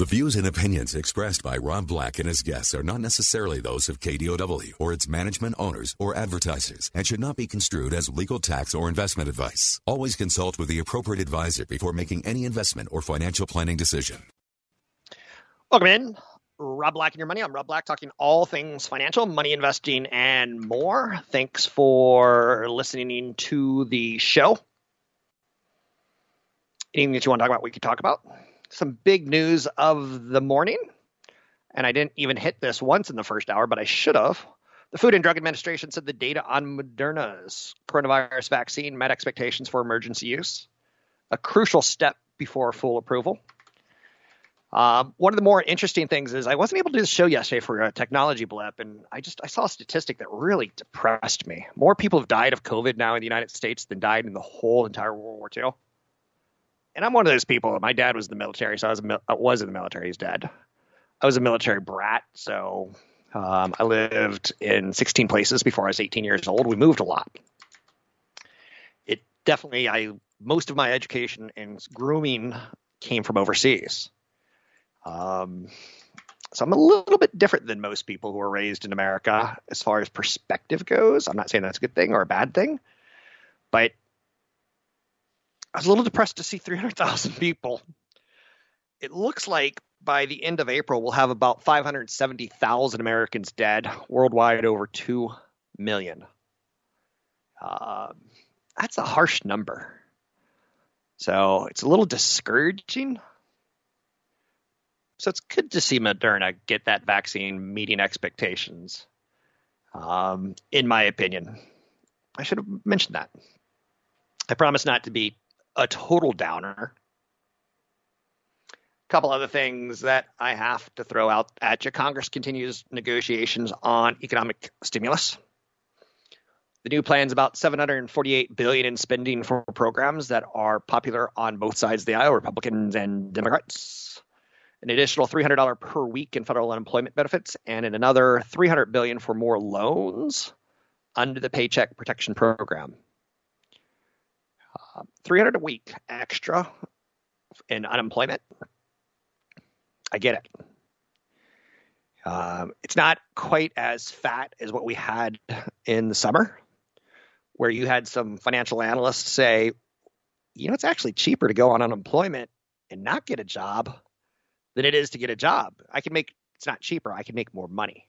The views and opinions expressed by Rob Black and his guests are not necessarily those of KDOW or its management owners or advertisers and should not be construed as legal tax or investment advice. Always consult with the appropriate advisor before making any investment or financial planning decision. Welcome in. Rob Black and your money. I'm Rob Black talking all things financial, money investing, and more. Thanks for listening to the show. Anything that you want to talk about, we could talk about. Some big news of the morning, and I didn't even hit this once in the first hour, but I should have. The Food and Drug Administration said the data on Moderna's coronavirus vaccine met expectations for emergency use, a crucial step before full approval. Um, one of the more interesting things is I wasn't able to do the show yesterday for a technology blip, and I just I saw a statistic that really depressed me. More people have died of COVID now in the United States than died in the whole entire World War II. And I'm one of those people. My dad was in the military, so I was, was in the military. He's dead. I was a military brat, so um, I lived in 16 places before I was 18 years old. We moved a lot. It definitely, I most of my education and grooming came from overseas. Um, so I'm a little bit different than most people who are raised in America as far as perspective goes. I'm not saying that's a good thing or a bad thing, but I was a little depressed to see 300,000 people. It looks like by the end of April, we'll have about 570,000 Americans dead, worldwide over 2 million. Uh, that's a harsh number. So it's a little discouraging. So it's good to see Moderna get that vaccine meeting expectations, um, in my opinion. I should have mentioned that. I promise not to be a total downer. A couple other things that I have to throw out at you. Congress continues negotiations on economic stimulus. The new plan is about 748 billion in spending for programs that are popular on both sides of the aisle, Republicans and Democrats. An additional $300 per week in federal unemployment benefits, and in another 300 billion for more loans under the Paycheck Protection Program. 300 a week extra in unemployment. I get it. Um, it's not quite as fat as what we had in the summer, where you had some financial analysts say, you know, it's actually cheaper to go on unemployment and not get a job than it is to get a job. I can make it's not cheaper, I can make more money.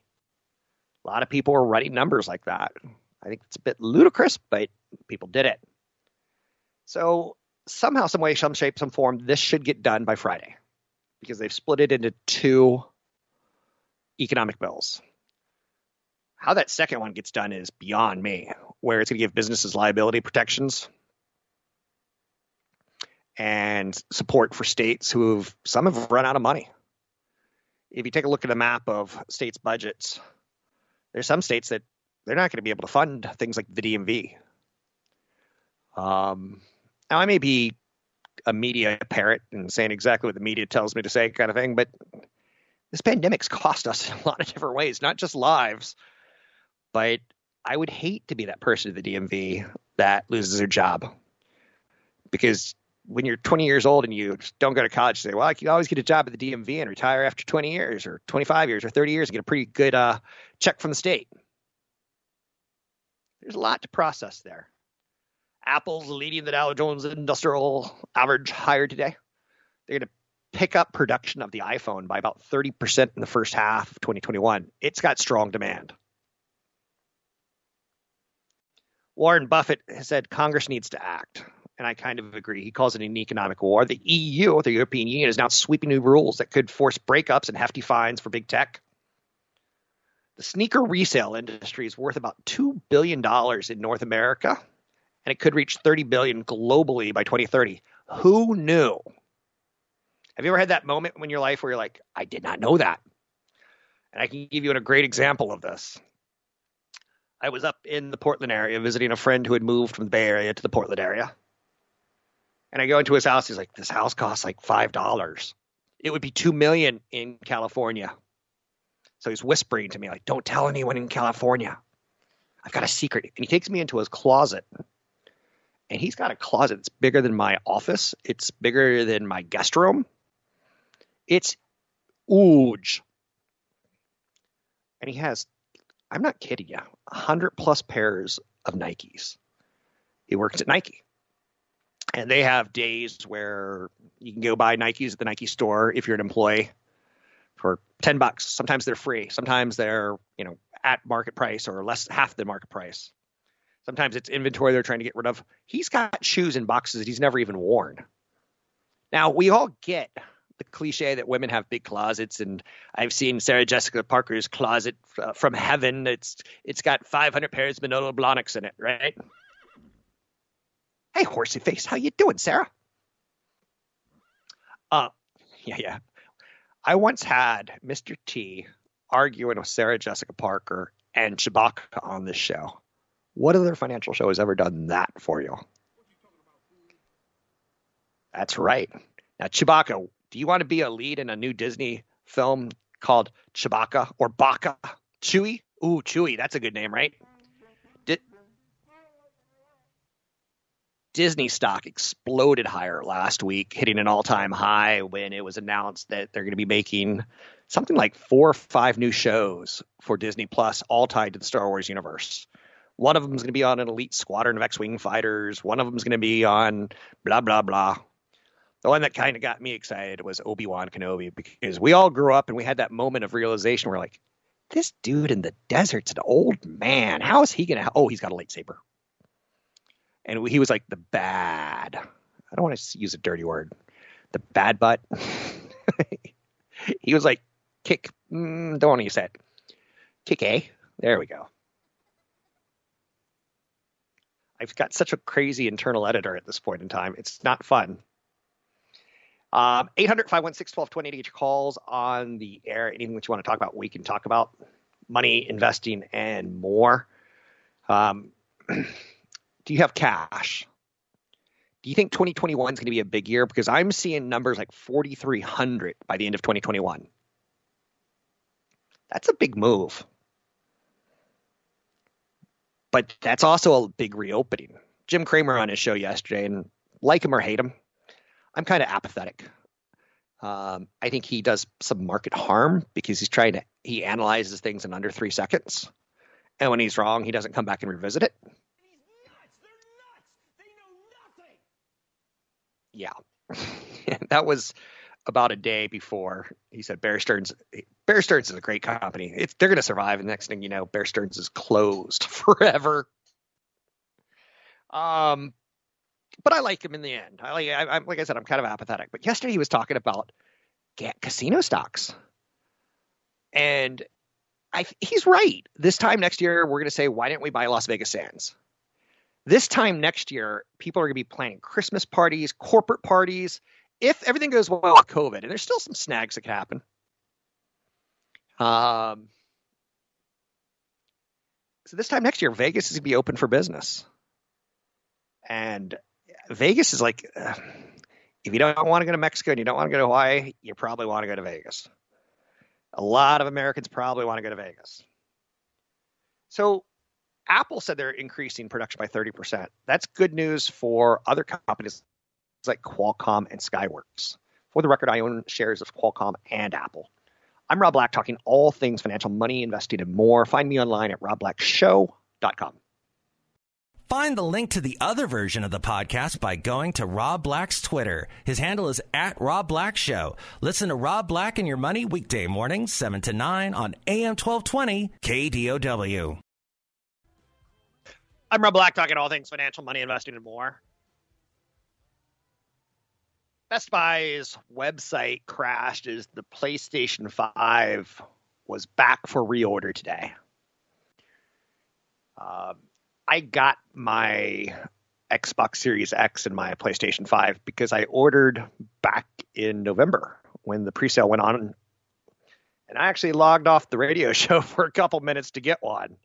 A lot of people are running numbers like that. I think it's a bit ludicrous, but people did it. So somehow, some way, some shape, some form, this should get done by Friday because they've split it into two economic bills. How that second one gets done is beyond me, where it's going to give businesses liability protections and support for states who have some have run out of money. If you take a look at a map of states' budgets, there's some states that they're not going to be able to fund things like the DMV. Um, now, I may be a media parrot and saying exactly what the media tells me to say, kind of thing, but this pandemic's cost us in a lot of different ways, not just lives. But I would hate to be that person at the DMV that loses their job because when you're 20 years old and you don't go to college, you say, well, you can always get a job at the DMV and retire after 20 years or 25 years or 30 years and get a pretty good uh, check from the state. There's a lot to process there. Apple's leading the Dow Jones Industrial Average higher today. They're going to pick up production of the iPhone by about 30% in the first half of 2021. It's got strong demand. Warren Buffett has said Congress needs to act, and I kind of agree. He calls it an economic war. The EU, the European Union, is now sweeping new rules that could force breakups and hefty fines for big tech. The sneaker resale industry is worth about $2 billion in North America and it could reach 30 billion globally by 2030. Who knew? Have you ever had that moment in your life where you're like, I did not know that? And I can give you a great example of this. I was up in the Portland area visiting a friend who had moved from the Bay Area to the Portland area. And I go into his house. He's like, "This house costs like five dollars. It would be two million in California." So he's whispering to me, like, "Don't tell anyone in California. I've got a secret." And he takes me into his closet, and he's got a closet that's bigger than my office. It's bigger than my guest room. It's huge. And he has, I'm not kidding you, 100 plus pairs of Nikes. He works at Nike. And they have days where you can go buy Nikes at the Nike store if you're an employee for 10 bucks. Sometimes they're free. Sometimes they're, you know, at market price or less half the market price. Sometimes it's inventory they're trying to get rid of. He's got shoes in boxes that he's never even worn. Now, we all get the cliche that women have big closets, and I've seen Sarah Jessica Parker's closet uh, from heaven. It's it's got 500 pairs of Manolo Blahniks in it, right? Hey, horsey face, how you doing, Sarah? Uh, yeah, yeah. I once had Mr. T arguing with Sarah Jessica Parker and Chewbacca on this show. What other financial show has ever done that for you? That's right. Now, Chewbacca, do you want to be a lead in a new Disney film called Chewbacca or Baka? Chewy? Ooh, Chewy. That's a good name, right? Di- Disney stock exploded higher last week, hitting an all time high when it was announced that they're going to be making something like four or five new shows for Disney Plus, all tied to the Star Wars universe. One of them is going to be on an elite squadron of X Wing fighters. One of them is going to be on blah, blah, blah the one that kind of got me excited was Obi Wan Kenobi because we all grew up and we had that moment of realization. We're like, this dude in the desert's an old man. How is he gonna? Oh, he's got a lightsaber, and he was like the bad. I don't want to use a dirty word. The bad butt. he was like kick. Mm, don't want to use that. Kick A. There we go. I've got such a crazy internal editor at this point in time. It's not fun. Um, 800 516 1220 to get your calls on the air. Anything that you want to talk about, we can talk about money, investing, and more. Um, do you have cash? Do you think 2021 is going to be a big year? Because I'm seeing numbers like 4,300 by the end of 2021. That's a big move. But that's also a big reopening. Jim Cramer on his show yesterday, and like him or hate him, I'm kind of apathetic. Um, I think he does some market harm because he's trying to he analyzes things in under three seconds, and when he's wrong, he doesn't come back and revisit it. Yeah, that was about a day before he said Bear Stearns. Bear Stearns is a great company. It's, they're going to survive. And next thing you know, Bear Stearns is closed forever. Um, but I like him in the end. I like, I, am like I said, I'm kind of apathetic. But yesterday he was talking about casino stocks, and I, he's right. This time next year, we're going to say, why didn't we buy Las Vegas Sands? This time next year, people are going to be planning Christmas parties, corporate parties. If everything goes well with COVID, and there's still some snags that happen. Um, so this time next year, Vegas is going to be open for business. And Vegas is like, uh, if you don't want to go to Mexico and you don't want to go to Hawaii, you probably want to go to Vegas. A lot of Americans probably want to go to Vegas. So Apple said they're increasing production by 30%. That's good news for other companies like Qualcomm and Skyworks. For the record, I own shares of Qualcomm and Apple. I'm Rob Black, talking all things financial, money, investing, and more. Find me online at robblackshow.com. Find the link to the other version of the podcast by going to Rob Black's Twitter. His handle is at Rob Black Show. Listen to Rob Black and Your Money weekday mornings, 7 to 9 on AM 1220 KDOW. I'm Rob Black, talking all things financial, money, investing, and more. Best Buy's website crashed as the PlayStation 5 was back for reorder today. Um, I got my Xbox Series X and my PlayStation 5 because I ordered back in November when the pre-sale went on. And I actually logged off the radio show for a couple minutes to get one,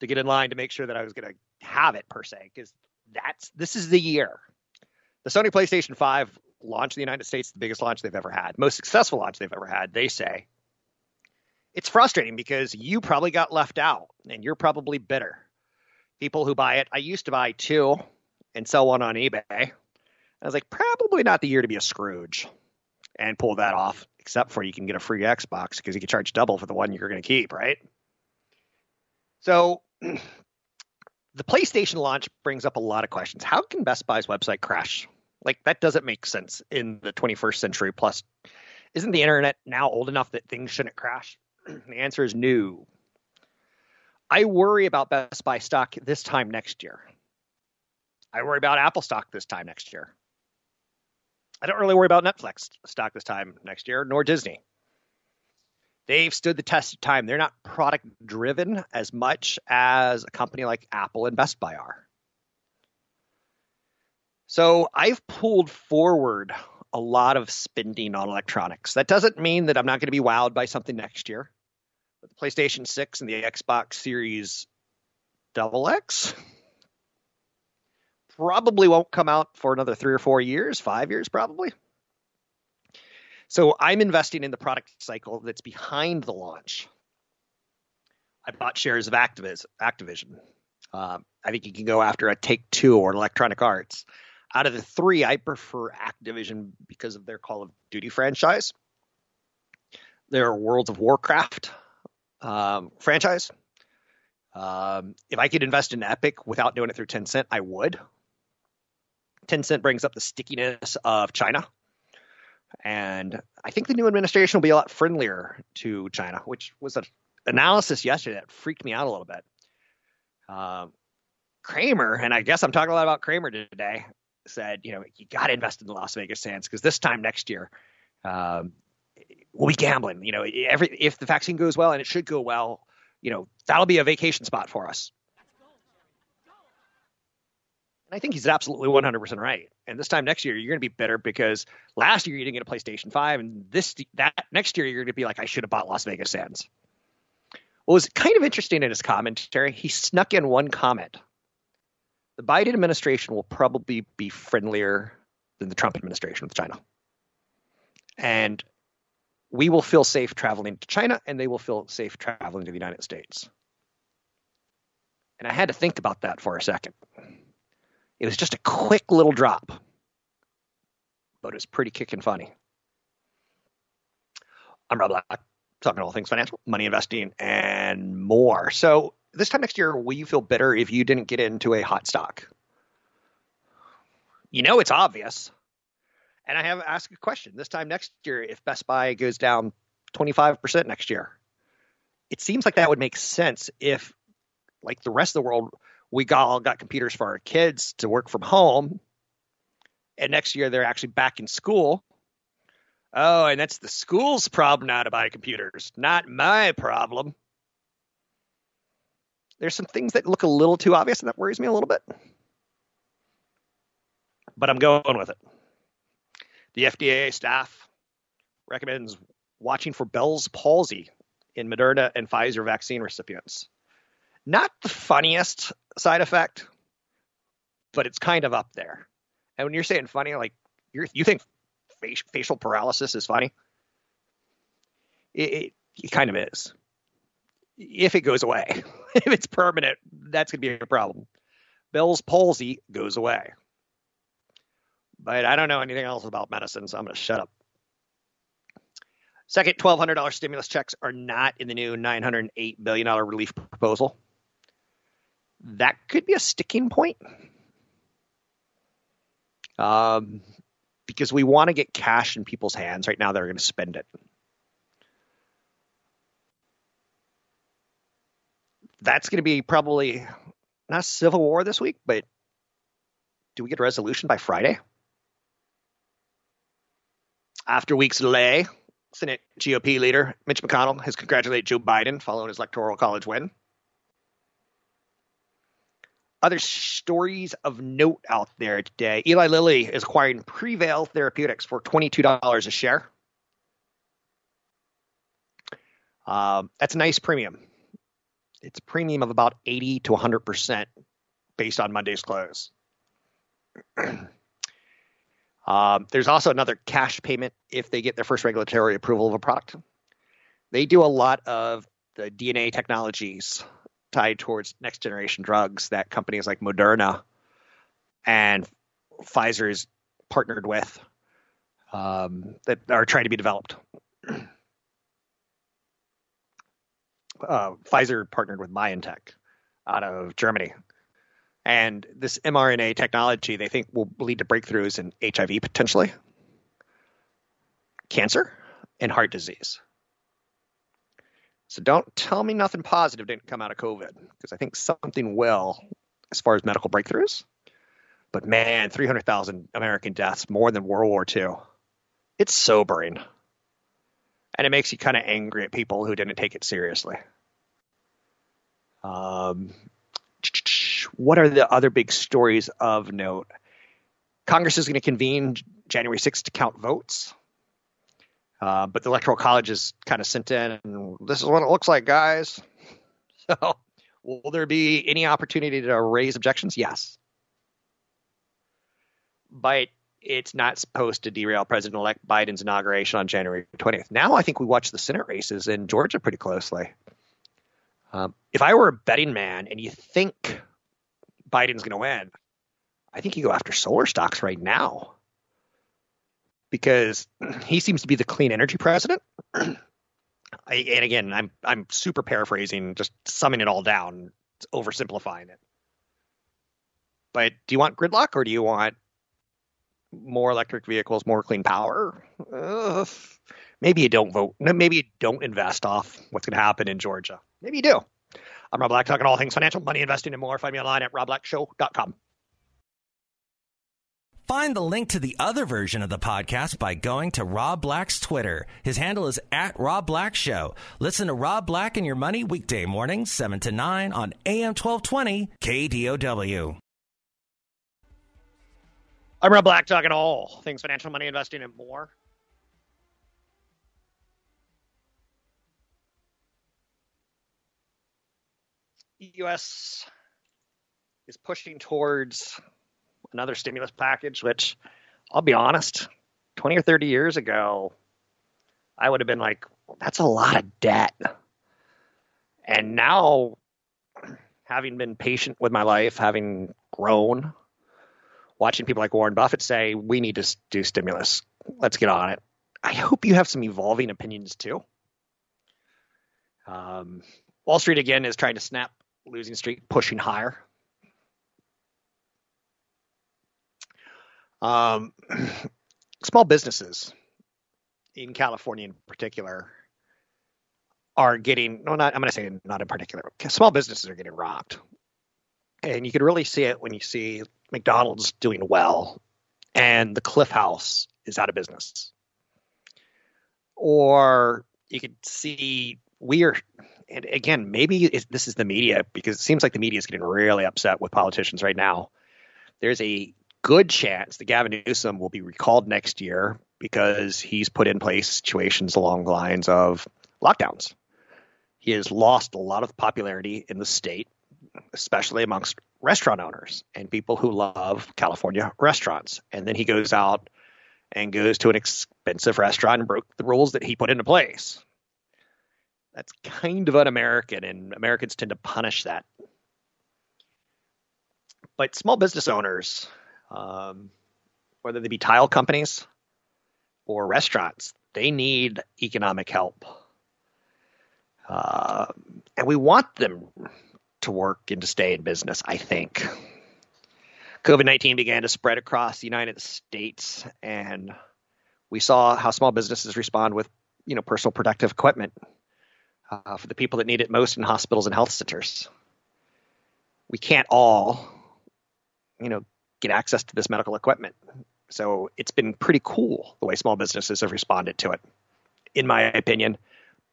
to get in line to make sure that I was going to have it per se, because that's this is the year. The Sony PlayStation 5 launch in the United States, the biggest launch they've ever had, most successful launch they've ever had, they say. It's frustrating because you probably got left out and you're probably bitter. People who buy it, I used to buy two and sell one on eBay. I was like, probably not the year to be a Scrooge and pull that off, except for you can get a free Xbox because you can charge double for the one you're going to keep, right? So the PlayStation launch brings up a lot of questions. How can Best Buy's website crash? Like that doesn't make sense in the 21st century. Plus, isn't the internet now old enough that things shouldn't crash? the answer is no. I worry about Best Buy stock this time next year. I worry about Apple stock this time next year. I don't really worry about Netflix stock this time next year, nor Disney. They've stood the test of time. They're not product driven as much as a company like Apple and Best Buy are. So I've pulled forward a lot of spending on electronics. That doesn't mean that I'm not going to be wowed by something next year. But the PlayStation 6 and the Xbox Series Double X probably won't come out for another three or four years, five years probably. So I'm investing in the product cycle that's behind the launch. I bought shares of Activiz, Activision. Um, I think you can go after a Take Two or Electronic Arts. Out of the three, I prefer Activision because of their Call of Duty franchise, their World of Warcraft um, franchise. Um, if I could invest in Epic without doing it through Tencent, I would. Tencent brings up the stickiness of China. And I think the new administration will be a lot friendlier to China, which was an analysis yesterday that freaked me out a little bit. Um, Cramer, and I guess I'm talking a lot about Cramer today, said, you know, you got to invest in the Las Vegas Sands because this time next year, um, we'll be gambling. You know, every if the vaccine goes well, and it should go well, you know, that'll be a vacation spot for us. And I think he's absolutely 100% right. And this time next year, you're going to be bitter because last year you didn't get a PlayStation 5, and this that next year you're going to be like, I should have bought Las Vegas Sands. What was kind of interesting in his commentary, he snuck in one comment the Biden administration will probably be friendlier than the Trump administration with China. And we will feel safe traveling to China and they will feel safe traveling to the United States. And I had to think about that for a second. It was just a quick little drop, but it was pretty kicking funny. I'm Rob Black, talking all things financial, money investing, and more. So this time next year, will you feel bitter if you didn't get into a hot stock? You know it's obvious. And I have asked a question. This time next year, if Best Buy goes down 25% next year, it seems like that would make sense if, like the rest of the world, we got all got computers for our kids to work from home, and next year they're actually back in school. Oh, and that's the school's problem now to buy computers, not my problem there's some things that look a little too obvious, and that worries me a little bit. But I'm going with it. The FDA staff recommends watching for Bell's palsy in Moderna and Pfizer vaccine recipients. Not the funniest side effect, but it's kind of up there. And when you're saying funny, like you you think facial paralysis is funny, it, it, it kind of is if it goes away. if it's permanent, that's going to be a problem. Bell's palsy goes away. But I don't know anything else about medicine, so I'm going to shut up. Second, $1,200 stimulus checks are not in the new $908 billion relief proposal. That could be a sticking point. Um, because we want to get cash in people's hands right now. They're going to spend it. That's going to be probably not civil war this week, but do we get a resolution by Friday? After weeks delay, Senate GOP leader Mitch McConnell has congratulated Joe Biden following his electoral college win. other stories of note out there today. Eli Lilly is acquiring Prevail Therapeutics for $22 a share. Um, that's a nice premium. It's a premium of about 80 to 100% based on Monday's close. um, there's also another cash payment if they get their first regulatory approval of a product. They do a lot of the DNA technologies tied towards next generation drugs that companies like Moderna and Pfizer is partnered with um, that are trying to be developed. Uh, Pfizer partnered with BioNTech out of Germany. And this mRNA technology, they think, will lead to breakthroughs in HIV potentially, cancer, and heart disease. So don't tell me nothing positive didn't come out of COVID, because I think something will as far as medical breakthroughs. But man, 300,000 American deaths, more than World War II. It's sobering. And it makes you kind of angry at people who didn't take it seriously. Um, what are the other big stories of note? Congress is going to convene January 6th to count votes. Uh, but the electoral college is kind of sent in, and this is what it looks like, guys. So, will there be any opportunity to raise objections? Yes. But it's not supposed to derail President elect Biden's inauguration on January 20th. Now, I think we watch the Senate races in Georgia pretty closely. Um, if I were a betting man and you think Biden's going to win, I think you go after solar stocks right now because he seems to be the clean energy president. I, and again, I'm I'm super paraphrasing, just summing it all down, oversimplifying it. But do you want gridlock or do you want more electric vehicles, more clean power? Uh, maybe you don't vote. Maybe you don't invest off what's going to happen in Georgia. Maybe you do. I'm Rob Black, talking all things financial, money, investing, and more. Find me online at robblackshow.com. Find the link to the other version of the podcast by going to Rob Black's Twitter. His handle is at Rob Black Show. Listen to Rob Black and Your Money weekday mornings, 7 to 9 on AM 1220 KDOW. I'm Rob Black, talking all things financial, money, investing, and more. U.S. is pushing towards another stimulus package, which I'll be honest, 20 or 30 years ago, I would have been like, that's a lot of debt. And now, having been patient with my life, having grown, watching people like Warren Buffett say, we need to do stimulus, let's get on it. I hope you have some evolving opinions too. Um, Wall Street again is trying to snap losing streak, pushing higher. Um, small businesses in California, in particular, are getting no, not I'm going to say not in particular. Small businesses are getting robbed, and you can really see it when you see McDonald's doing well, and the Cliff House is out of business, or you could see weird and again, maybe this is the media because it seems like the media is getting really upset with politicians right now. There's a good chance that Gavin Newsom will be recalled next year because he's put in place situations along the lines of lockdowns. He has lost a lot of popularity in the state, especially amongst restaurant owners and people who love California restaurants. And then he goes out and goes to an expensive restaurant and broke the rules that he put into place. That's kind of un-American, and Americans tend to punish that. But small business owners, um, whether they be tile companies or restaurants, they need economic help. Uh, and we want them to work and to stay in business, I think. COVID 19 began to spread across the United States, and we saw how small businesses respond with you know personal protective equipment uh, for the people that need it most in hospitals and health centers. We can't all, you know, get access to this medical equipment. So it's been pretty cool the way small businesses have responded to it, in my opinion.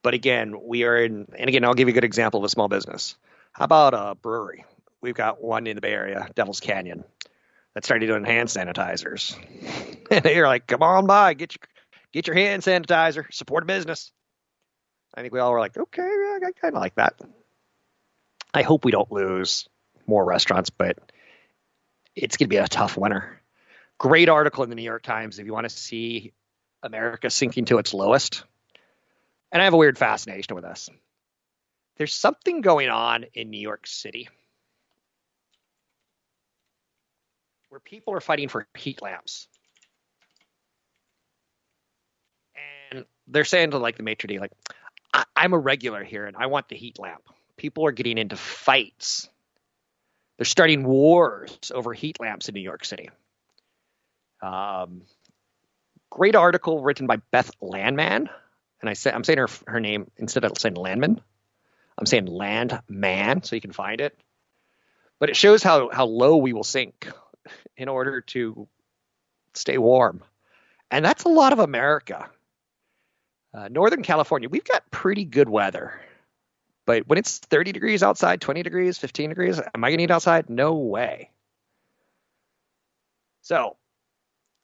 But again, we are in, and again, I'll give you a good example of a small business. How about a brewery? we've got one in the Bay Area, Devil's Canyon, that started doing hand sanitizers. and they're like, come on by, get your get your hand sanitizer, support a business. I think we all were like, okay, I kind of like that. I hope we don't lose more restaurants, but it's going to be a tough winter. Great article in the New York Times if you want to see America sinking to its lowest. And I have a weird fascination with this. There's something going on in New York City where people are fighting for heat lamps. And they're saying to like the maitre d', like, I'm a regular here and I want the heat lamp. People are getting into fights. They're starting wars over heat lamps in New York City. Um, great article written by Beth Landman, and I say I'm saying her her name instead of saying Landman, I'm saying land man, so you can find it. But it shows how how low we will sink in order to stay warm, and that's a lot of America. Uh, Northern California, we've got pretty good weather. But when it's 30 degrees outside, 20 degrees, 15 degrees, am I going to eat outside? No way. So,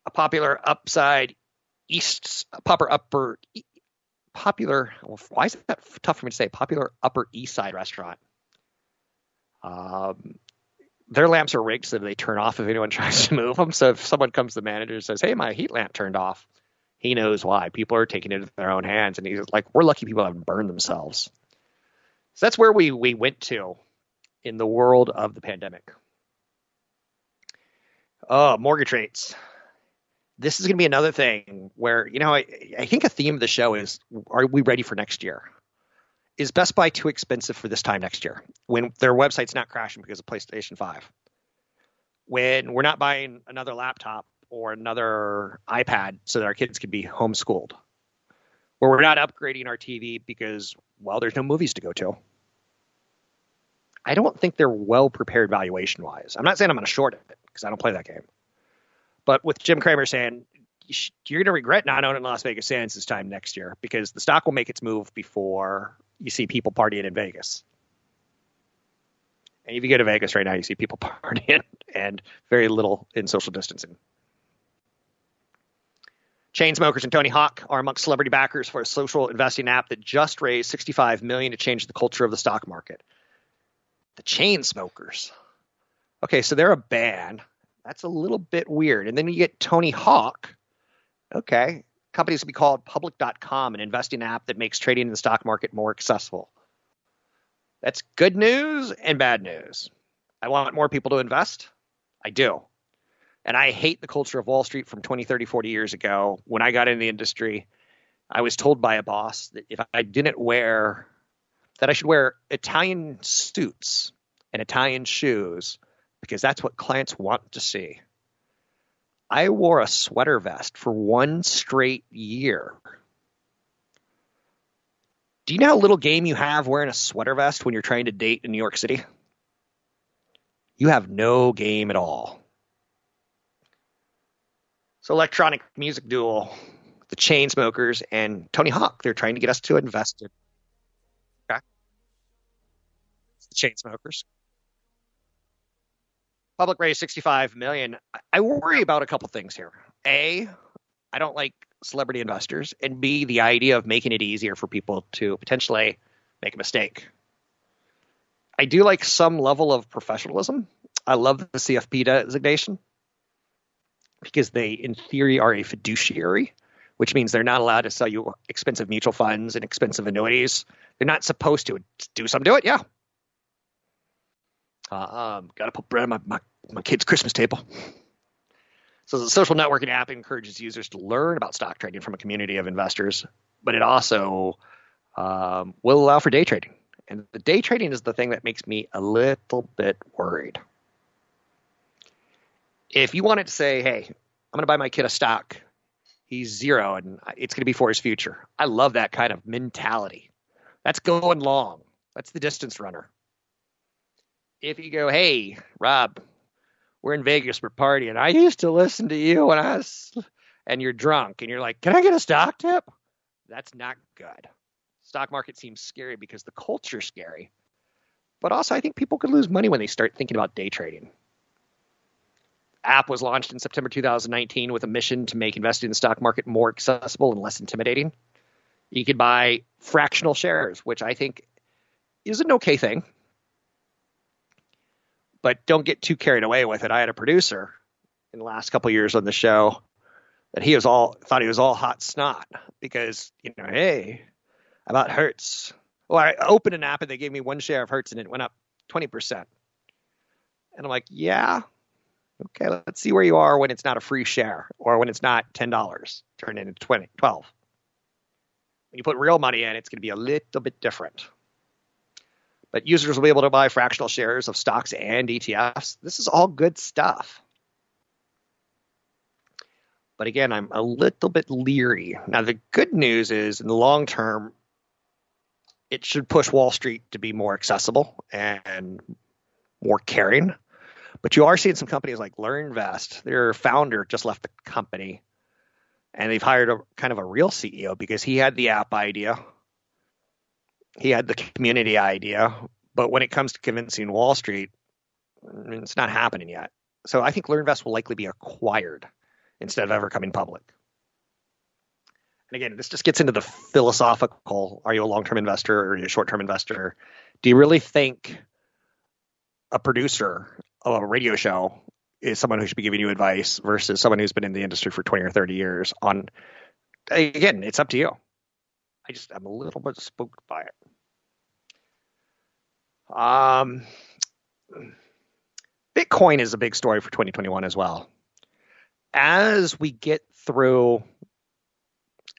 a popular upside east, popular upper, popular, well, why is that tough for me to say? Popular upper east side restaurant. Um, their lamps are rigged so they turn off if anyone tries to move them. So if someone comes to the manager and says, "Hey, my heat lamp turned off," he knows why. People are taking it into their own hands, and he's like, "We're lucky people haven't burned themselves." So that's where we we went to in the world of the pandemic. Oh, mortgage rates. This is going to be another thing where you know I, I think a theme of the show is: Are we ready for next year? Is Best Buy too expensive for this time next year when their website's not crashing because of PlayStation Five? When we're not buying another laptop or another iPad so that our kids can be homeschooled? Where we're not upgrading our TV because well, there's no movies to go to. I don't think they're well prepared valuation wise. I'm not saying I'm going to short it because I don't play that game. But with Jim Cramer saying you're going to regret not owning Las Vegas Sands this time next year because the stock will make its move before you see people partying in Vegas. And if you go to Vegas right now, you see people partying and very little in social distancing. Chainsmokers and Tony Hawk are amongst celebrity backers for a social investing app that just raised 65 million to change the culture of the stock market. The Chainsmokers. Okay, so they're a band. That's a little bit weird. And then you get Tony Hawk. Okay, companies will be called public.com, an investing app that makes trading in the stock market more accessible. That's good news and bad news. I want more people to invest. I do. And I hate the culture of Wall Street from 20, 30, 40 years ago. When I got in the industry, I was told by a boss that if I didn't wear, that I should wear Italian suits and Italian shoes because that's what clients want to see. I wore a sweater vest for one straight year. Do you know how little game you have wearing a sweater vest when you're trying to date in New York City? You have no game at all. So electronic music duel, the Chainsmokers and Tony Hawk, they're trying to get us to invest in. Okay. The Chainsmokers. Public raised 65 million. I worry about a couple things here. A, I don't like celebrity investors, and B, the idea of making it easier for people to potentially make a mistake. I do like some level of professionalism. I love the CFP designation because they, in theory, are a fiduciary, which means they're not allowed to sell you expensive mutual funds and expensive annuities. They're not supposed to. Do some do it, yeah. Uh, um, Got to put bread on my, my, my kid's Christmas table. So the social networking app encourages users to learn about stock trading from a community of investors, but it also um, will allow for day trading. And the day trading is the thing that makes me a little bit worried if you wanted to say, hey, I'm going to buy my kid a stock, he's zero and it's going to be for his future. I love that kind of mentality. That's going long. That's the distance runner. If you go, hey, Rob, we're in Vegas, we're partying. I used to listen to you when I was, and you're drunk and you're like, can I get a stock tip? That's not good. Stock market seems scary because the culture's scary. but also I think people could lose money when they start thinking about day trading. App was launched in September 2019 with a mission to make investing in the stock market more accessible and less intimidating. You could buy fractional shares, which I think is an okay thing. But don't get too carried away with it. I had a producer in the last couple years on the show that he was all thought he was all hot snot because you know, hey, about Hertz. Well, I opened an app and they gave me one share of Hertz and it went up twenty percent. And I'm like, yeah, okay, let's see where you are when it's not a free share or when it's not ten dollars turned into 20, 12. When you put real money in, it's going to be a little bit different. But users will be able to buy fractional shares of stocks and ETFs. This is all good stuff. But again, I'm a little bit leery. Now, the good news is in the long term, it should push Wall Street to be more accessible and more caring. But you are seeing some companies like LearnVest, their founder just left the company and they've hired a kind of a real CEO because he had the app idea, he had the community idea, but when it comes to convincing Wall Street, it's not happening yet. So I think LearnVest will likely be acquired instead of ever coming public. And again, this just gets into the philosophical are you a long term investor or are you a short term investor? Do you really think a producer of a radio show is someone who should be giving you advice versus someone who's been in the industry for 20 or 30 years on again it's up to you i just i'm a little bit spooked by it um bitcoin is a big story for 2021 as well as we get through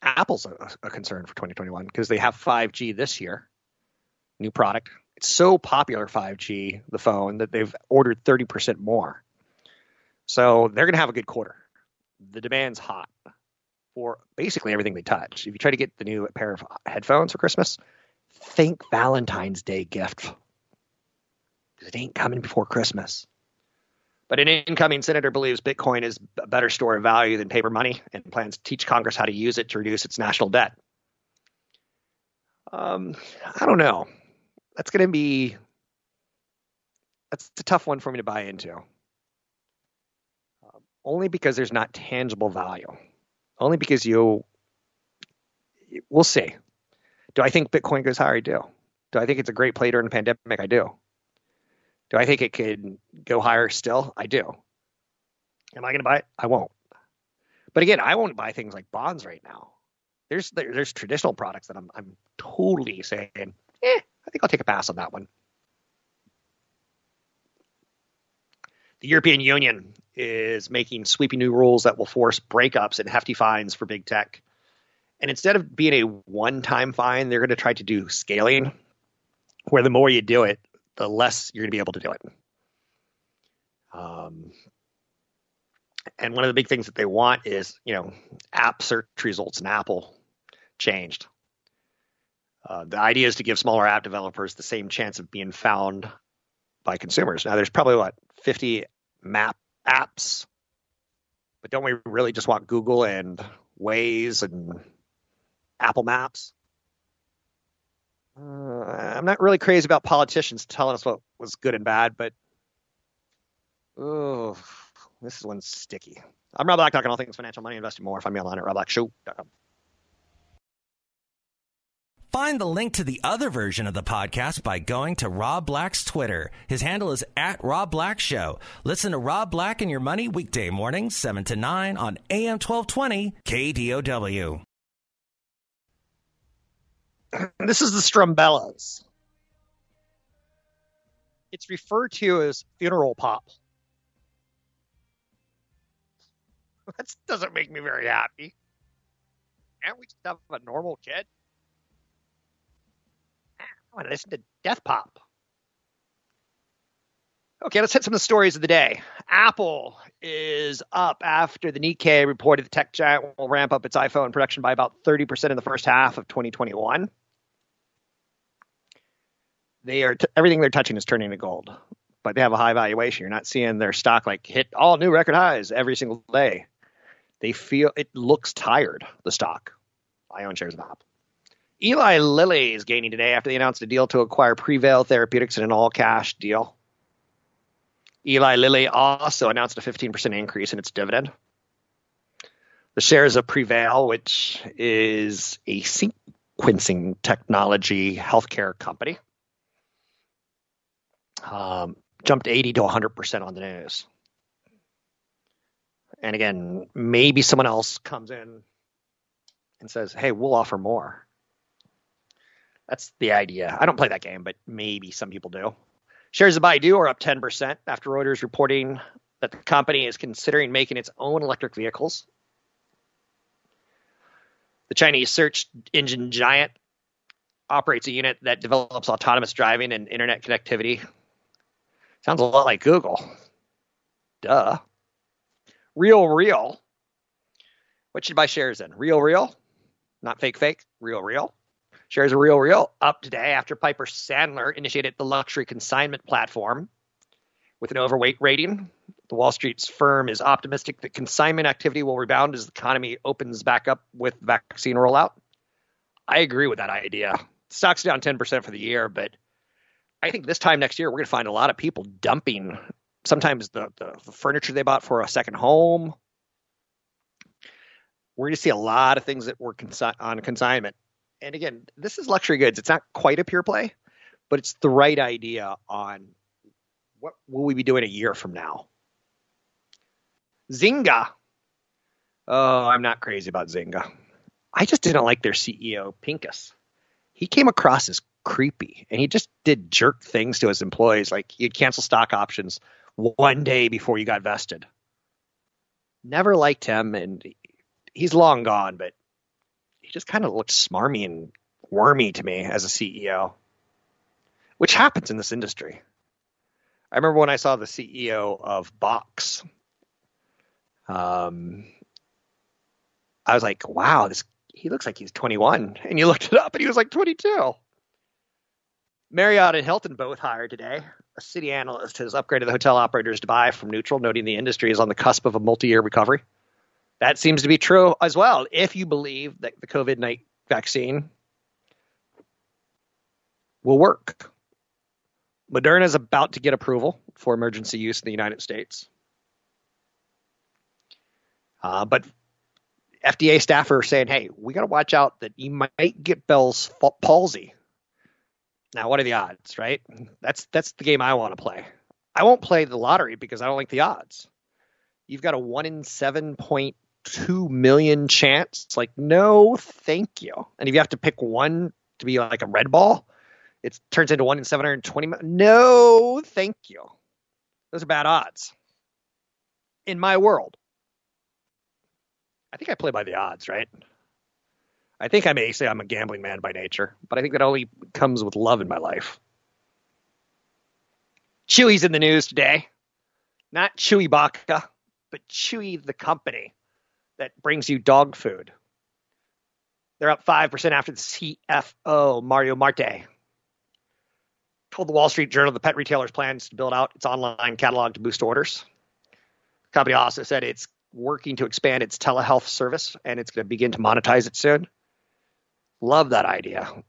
Apple's a, a concern for 2021 because they have 5G this year, new product. It's so popular 5G, the phone, that they've ordered 30% more. So they're going to have a good quarter. The demand's hot for basically everything they touch. If you try to get the new pair of headphones for Christmas, think Valentine's Day gift. It ain't coming before Christmas. But an incoming senator believes Bitcoin is a better store of value than paper money and plans to teach Congress how to use it to reduce its national debt. Um, I don't know. That's going to be that's a tough one for me to buy into. Um, only because there's not tangible value. Only because you we'll see. Do I think Bitcoin goes higher? I do. Do I think it's a great play during the pandemic? I do. Do I think it could go higher still? I do. Am I going to buy it? I won't. But again, I won't buy things like bonds right now. There's there, there's traditional products that I'm I'm totally saying, eh, I think I'll take a pass on that one. The European Union is making sweeping new rules that will force breakups and hefty fines for big tech. And instead of being a one-time fine, they're going to try to do scaling, where the more you do it, the less you're going to be able to do it. Um, and one of the big things that they want is, you know, app search results in Apple changed. Uh, the idea is to give smaller app developers the same chance of being found by consumers. Now, there's probably what 50 map apps, but don't we really just want Google and Waze and Apple Maps? Uh, I'm not really crazy about politicians telling us what was good and bad, but oh, this is one sticky. I'm Rob Black, talking all things financial, money, investing more. Find me online at robblackshow.com. Find the link to the other version of the podcast by going to Rob Black's Twitter. His handle is at Rob Black Show. Listen to Rob Black and Your Money weekday mornings, 7 to 9 on AM 1220 KDOW. this is the Strumbellas. It's referred to as funeral pop. That doesn't make me very happy. Can't we just have a normal kid? I want to listen to Death Pop. Okay, let's hit some of the stories of the day. Apple is up after the Nikkei reported the tech giant will ramp up its iPhone production by about 30% in the first half of 2021 they are t- everything they're touching is turning to gold, but they have a high valuation. You're not seeing their stock like hit all new record highs every single day. They feel it looks tired. The stock. I own shares of Apple. Eli Lilly is gaining today after they announced a deal to acquire Prevail Therapeutics in an all cash deal. Eli Lilly also announced a 15% increase in its dividend. The shares of Prevail, which is a sequencing technology healthcare company, um, jumped 80 to 100% on the news. And again, maybe someone else comes in and says, hey, we'll offer more. That's the idea. I don't play that game, but maybe some people do. Shares of Baidu are up 10% after Reuters reporting that the company is considering making its own electric vehicles. The Chinese search engine giant operates a unit that develops autonomous driving and internet connectivity. Sounds a lot like Google. Duh. Real Real. What should buy shares in? Real Real? Not fake fake. Real Real. Shares of Real Real up today after Piper Sandler initiated the luxury consignment platform with an overweight rating. The Wall Street's firm is optimistic that consignment activity will rebound as the economy opens back up with vaccine rollout. I agree with that idea. Stock's down 10% for the year, but I think this time next year we're going to find a lot of people dumping sometimes the, the, the furniture they bought for a second home. We're going to see a lot of things that were consi- on consignment and again, this is luxury goods. It's not quite a pure play, but it's the right idea on what will we be doing a year from now. Zynga. Oh, I'm not crazy about Zynga. I just didn't like their CEO, Pincus. He came across as creepy and he just did jerk things to his employees. Like he'd cancel stock options one day before you got vested. Never liked him and he's long gone, but just kind of looked smarmy and wormy to me as a CEO, which happens in this industry. I remember when I saw the CEO of Box. Um, I was like, wow, this he looks like he's 21. And you looked it up and he was like 22. Marriott and Hilton both hired today. A Citi analyst has upgraded the hotel operators to buy from neutral, noting the industry is on the cusp of a multi year recovery. That seems to be true as well. If you believe that the COVID 19 vaccine will work, Moderna is about to get approval for emergency use in the United States. Uh, but FDA staff are saying, hey, we got to watch out that you might get Bell's palsy. Now, what are the odds, right? That's that's the game I want to play. I won't play the lottery because I don't like the odds. You've got a one in seven point two million chance. It's like, no, thank you. And if you have to pick one to be like a red ball, it turns into one in 720. No, thank you. Those are bad odds in my world. I think I play by the odds, right? I think I may say I'm a gambling man by nature, but I think that only comes with love in my life. Chewy's in the news today. Not Chewbacca, but Chewy the company that brings you dog food. They're up 5% after the CFO, Mario Marte, told the Wall Street Journal the pet retailer's plans to build out its online catalog to boost orders. The company also said it's working to expand its telehealth service and it's going to begin to monetize it soon. Love that idea.